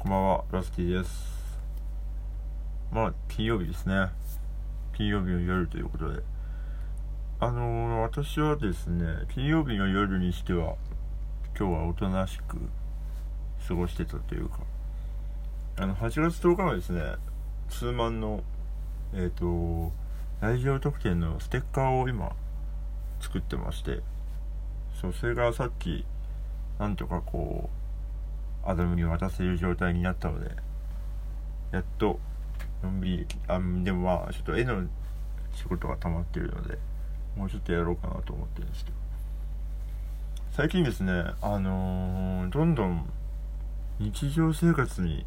こんばんは、ラスティです。まあ、金曜日ですね。金曜日の夜ということで。あのー、私はですね、金曜日の夜にしては、今日はおとなしく過ごしてたというか、あの、8月10日はですね、ツーマンの、えっ、ー、と、来場特典のステッカーを今、作ってまして、そう、それがさっき、なんとかこう、アダムに渡せる状態になったので、やっと、のんびり、あ、でもまあ、ちょっと絵の仕事が溜まってるので、もうちょっとやろうかなと思ってるんですけど。最近ですね、あのー、どんどん日常生活に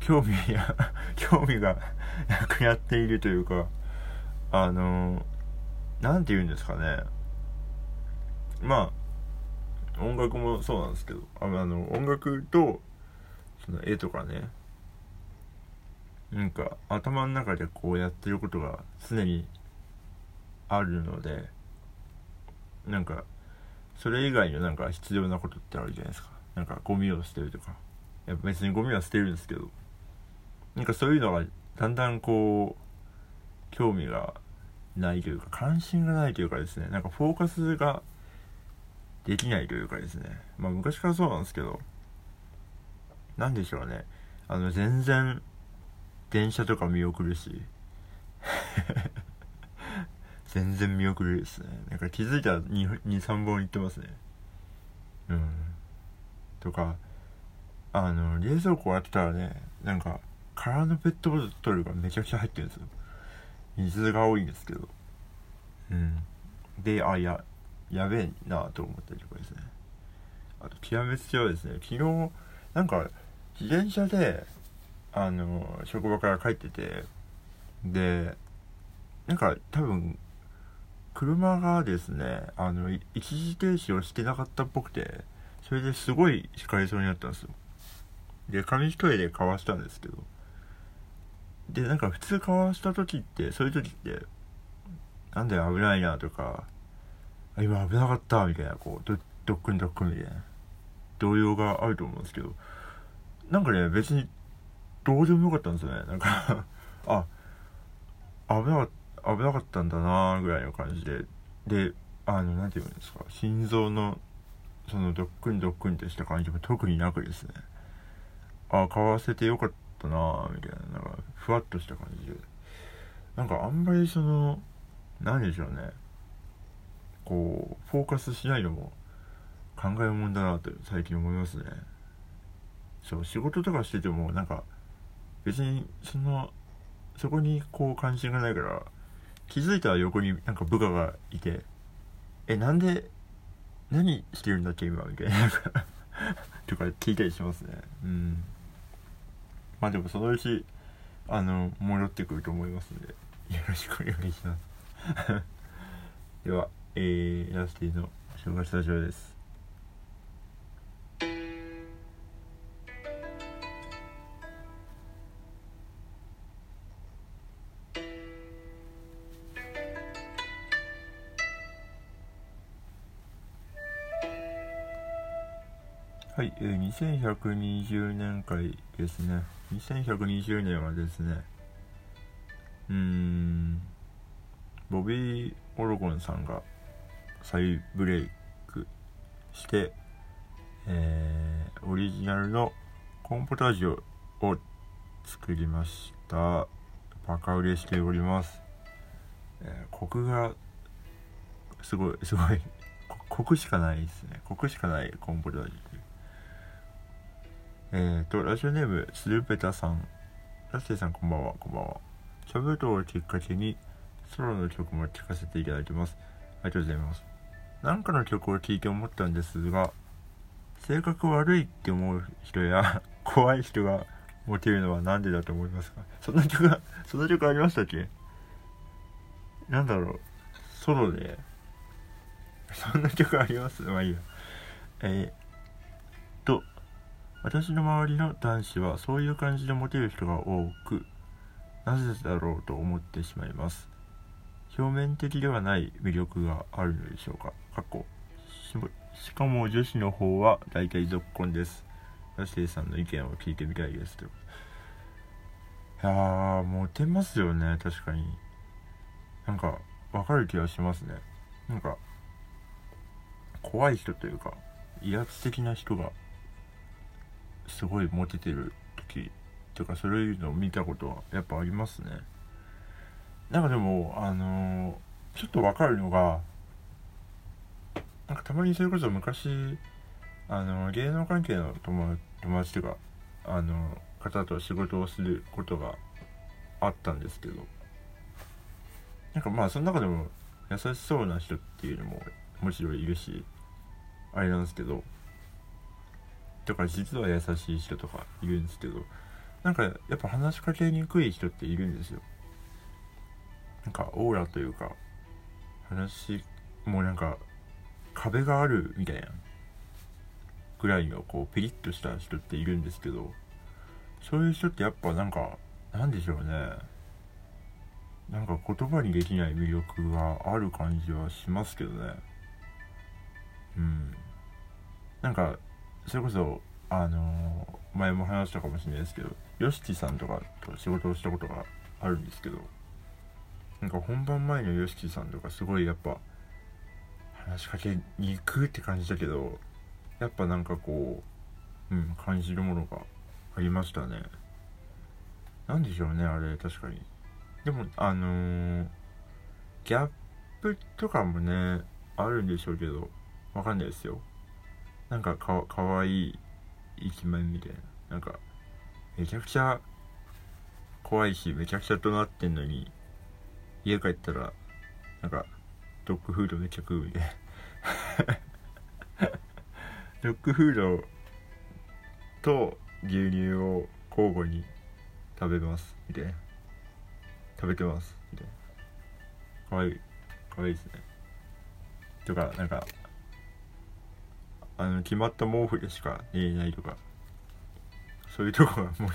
興味や興味が なくなっているというか、あのー、て言うんですかね。まあ、音楽もそうなんですけど、あの、音楽と、その絵とかね、なんか頭の中でこうやってることが常にあるので、なんか、それ以外のなんか必要なことってあるじゃないですか。なんかゴミを捨てるとか。いや別にゴミは捨てるんですけど、なんかそういうのがだんだんこう、興味がないというか、関心がないというかですね、なんかフォーカスができないというかですね、まあ昔からそうなんですけど、なんでしょうね、あの全然電車とか見送るし。全然見送るですね。なんか気づいたら23本行ってますね。うん。とかあの冷蔵庫あったらねなんか空のペットボトルがめちゃくちゃ入ってるんですよ。水が多いんですけど。うん。であいややべえなと思ったりとかですね。あと極めつけはですね昨日なんか自転車であの職場から帰っててでなんか多分車がですねあの一時停止をしてなかったっぽくてそれですごい引かれそうになったんですよ。で紙一重でかわしたんですけどでなんか普通かわした時ってそういう時ってなんだよ危ないなとか今危なかったみたいなこうドックンドックンみたいな。動揺があると思うんですけど。なんかね別にどうでもよかったんですよね。なんか あ危なか危なかったんだなぐらいの感じで。であの何て言うんですか。心臓のそのドックンドックンってした感じも特になくですね。あ買わせてよかったなみたいな。なんかふわっとした感じで。なんかあんまりその何でしょうね。こうフォーカスしないのも考えもんだなと最近思いますね。そう仕事とかしててもなんか別にそのそこにこう関心がないから気づいたら横になんか部下がいてえなんで何してるんだっけ今みたいな。とか聞いたりしますね。うん。まあでもそのうちあの戻ってくると思いますんでよろしくお願いします。では。えー、ラスティの正月ラジオですはい、えー、2120年会ですね。2120年はですね、うーん、ボビー・オロゴンさんが再ブレイクして、えー、オリジナルのコーンポタージュを作りました。バカ売れしております。えー、コクがすごい、すごい、コクしかないですね。コクしかないコーンポタージュ。えっ、ー、と、ラジオネーム、スルペタさん。ラステさん、こんばんは、こんばんは。シャブトをきっかけに、ソロの曲も聴かせていただいてます。ありがとうございます。なんかの曲を聴いて思ったんですが、性格悪いって思う人や、怖い人がモテるのは何でだと思いますか？そんな曲が、そんな曲ありましたっけ？なんだろう、ソロで、そんな曲あります？まあいいや。えー、と、私の周りの男子はそういう感じでモテる人が多くなぜだろうと思ってしまいます。表面的ではない魅力があるのでしょうか。過去しかも女子の方は大体続婚です。ラシーさんの意見を聞いてみたいです。といやーモテますよね。確かに。なんかわかる気がしますね。なんか怖い人というか威圧的な人がすごいモテてる時とかそういうのを見たことはやっぱありますね。なんかでもあのー、ちょっとわかるのがなんかたまにそれこそ昔あの芸能関係の友友達とかあの方と仕事をすることがあったんですけどなんかまあその中でも優しそうな人っていうのももちろんいるしあれなんですけどとか実は優しい人とかいるんですけどなんかやっぱ話しかけにくい人っているんですよ。なんかオーラというか話もうなんか壁があるみたいなぐらいのこうピリッとした人っているんですけどそういう人ってやっぱなんかなんでしょうね。なんか言葉にできない魅力がある感じはしますけどね。うん。なんかそれこそあのー、前も話したかもしれないですけど YOSHIKI さんとかと仕事をしたことがあるんですけどなんか本番前の YOSHIKI さんとかすごいやっぱ話しかけに行くって感じだけどやっぱなんかこううん感じるものがありましたね。何でしょうねあれ確かに。でもあのー、ギャップとかもねあるんでしょうけどわかんないですよ。なんかかかわいいイケメンみたいな。なんかめちゃくちゃ怖いしめちゃくちゃ怒鳴ってんのに家帰ったらなんかドッグフードめっちゃ食うみたいな。ドッグフードと牛乳を交互に食べますみたいな。食べてますみたいな。かわいいかわいいですね。とかなんかあの決まった毛布でしか寝れないとか。そういうとこが も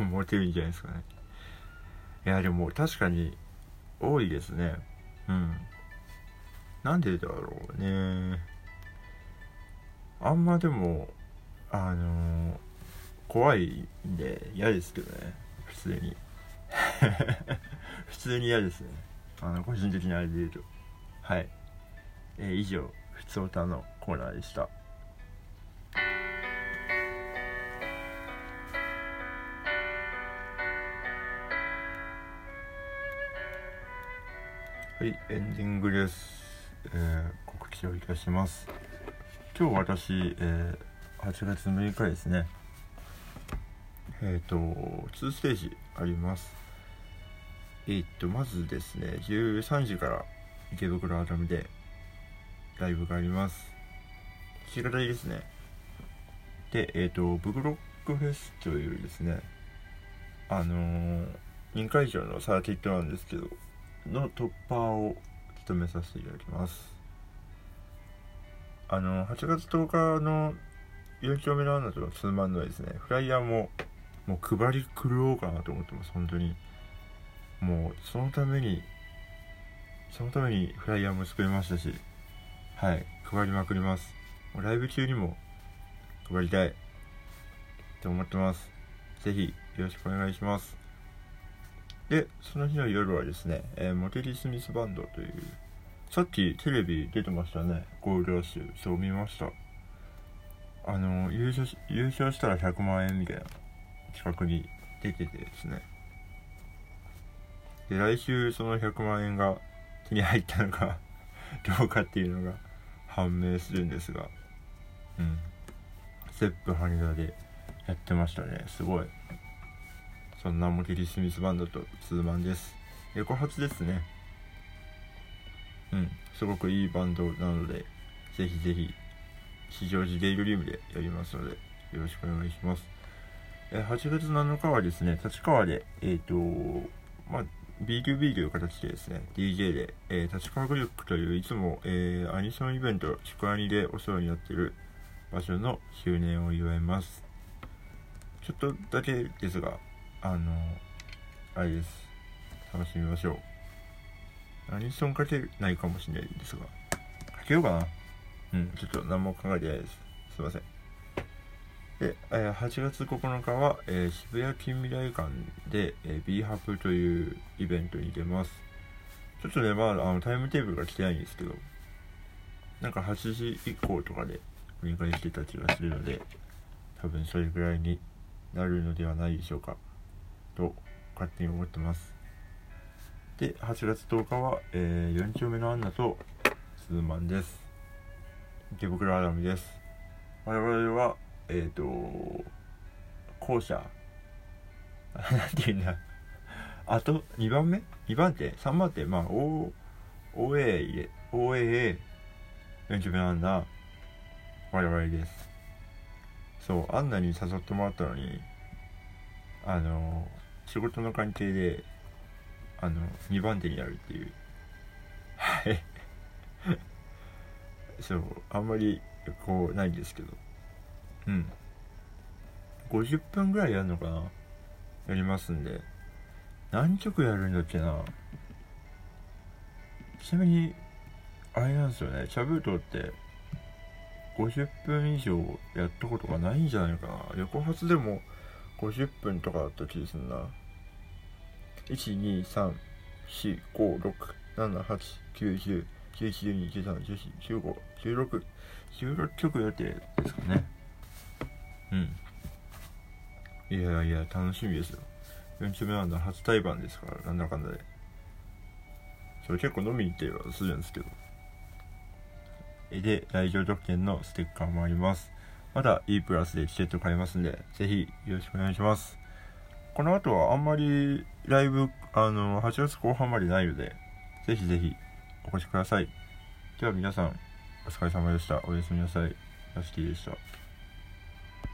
うモテるんじゃないですかね。いやでも確かに多いですね。うん。なんでだろうね。あんまでもあのー、怖いんで嫌ですけどね。普通に。普通に嫌ですね。あの個人的なあれで言うと。はい。えー、以上ふつおたのコーナーでした。はいエンディングです。えー、告知をいたします。今日私、えー、8月6日ですね。えっ、ー、と2ステージあります。えっ、とまずですね13時から池袋アダムでライブがあります。弾き語りですね。でえっ、とブグロックフェスというですねあのー、2会場のサーキットなんですけどの突破を務めさせていただきます。あの8月10日の4丁目のアナとのツーマンのですね。フライヤーももう配り狂おうかなと思ってます。本当に。もうそのためにそのためにフライヤーも作りましたし。はい。配りまくります。ライブ中にも配りたい。と思ってます。是非よろしくお願いします。で、その日の夜はですね、えー、モテリ・スミスバンドという、さっきテレビ出てましたね、ゴールドラッシュ。そう見ました。あの、優勝し、優勝したら100万円みたいな近くに出ててですね。で、来週その100万円が手に入ったのか どうかっていうのが判明するんですが、うん。ステップ羽田でやってましたね。すごい。そんなモテリスミスバンドとツーマンです。横発ですね。うん。すごくいいバンドなのでぜひぜひ非常時デイドリームでやりますのでよろしくお願いします。え8月7日はですね立川でえっ、ー、とまあ B2B という形でですね、DJ で、えー、立川グループといういつも、えー、アニソンイベント、チクアニでお世話になっている場所の周年を祝います。ちょっとだけですが、あのあれです。楽しみましょう。アニソンかけないかもしれないですが。かけようかな。うんちょっと何も考えてないです。すいません。で、え8月9日は、えー渋谷近未来館で、えー、b ハプというイベントに出ます。ちょっとねまああのタイムテーブルが来てないんですけど。なんか8時以降とかでお願いしてた気がするので多分それぐらいになるのではないでしょうか。と勝手に思ってます。で8月10日は、えー4丁目のアンナとスーマンです。池袋アダムです。我々はえっ、と後者なんて言うんだ。あと2番目 ?2 番手 ?3 番手？まあ O OA OA、4丁目のアンナ。我々です。そうアンナに誘ってもらったのにあの仕事の関係であの2番手になるっていう。はい。そうあんまりこうないんですけど。うん。50分ぐらいやるのかな？やりますんで。何曲やるんだっけな？ちなみにあれなんですよね。チャブートって50分以上やったことがないんじゃないかな。横発でも50分とかだった気するな。1234567891011121314151616曲予定ですかね。うん。いやいや楽しみですよ。4丁目なんだ初対バンですからなんだかんだで。それ結構飲みに行ってはするんですけど。で来場特典のステッカーもあります。まだ E プラスでチケット買えますんでぜひよろしくお願いします。この後はあんまりライブあの8月後半までないのでぜひぜひお越しください。では皆さんお疲れ様でした。おやすみなさい。ラスキーでした。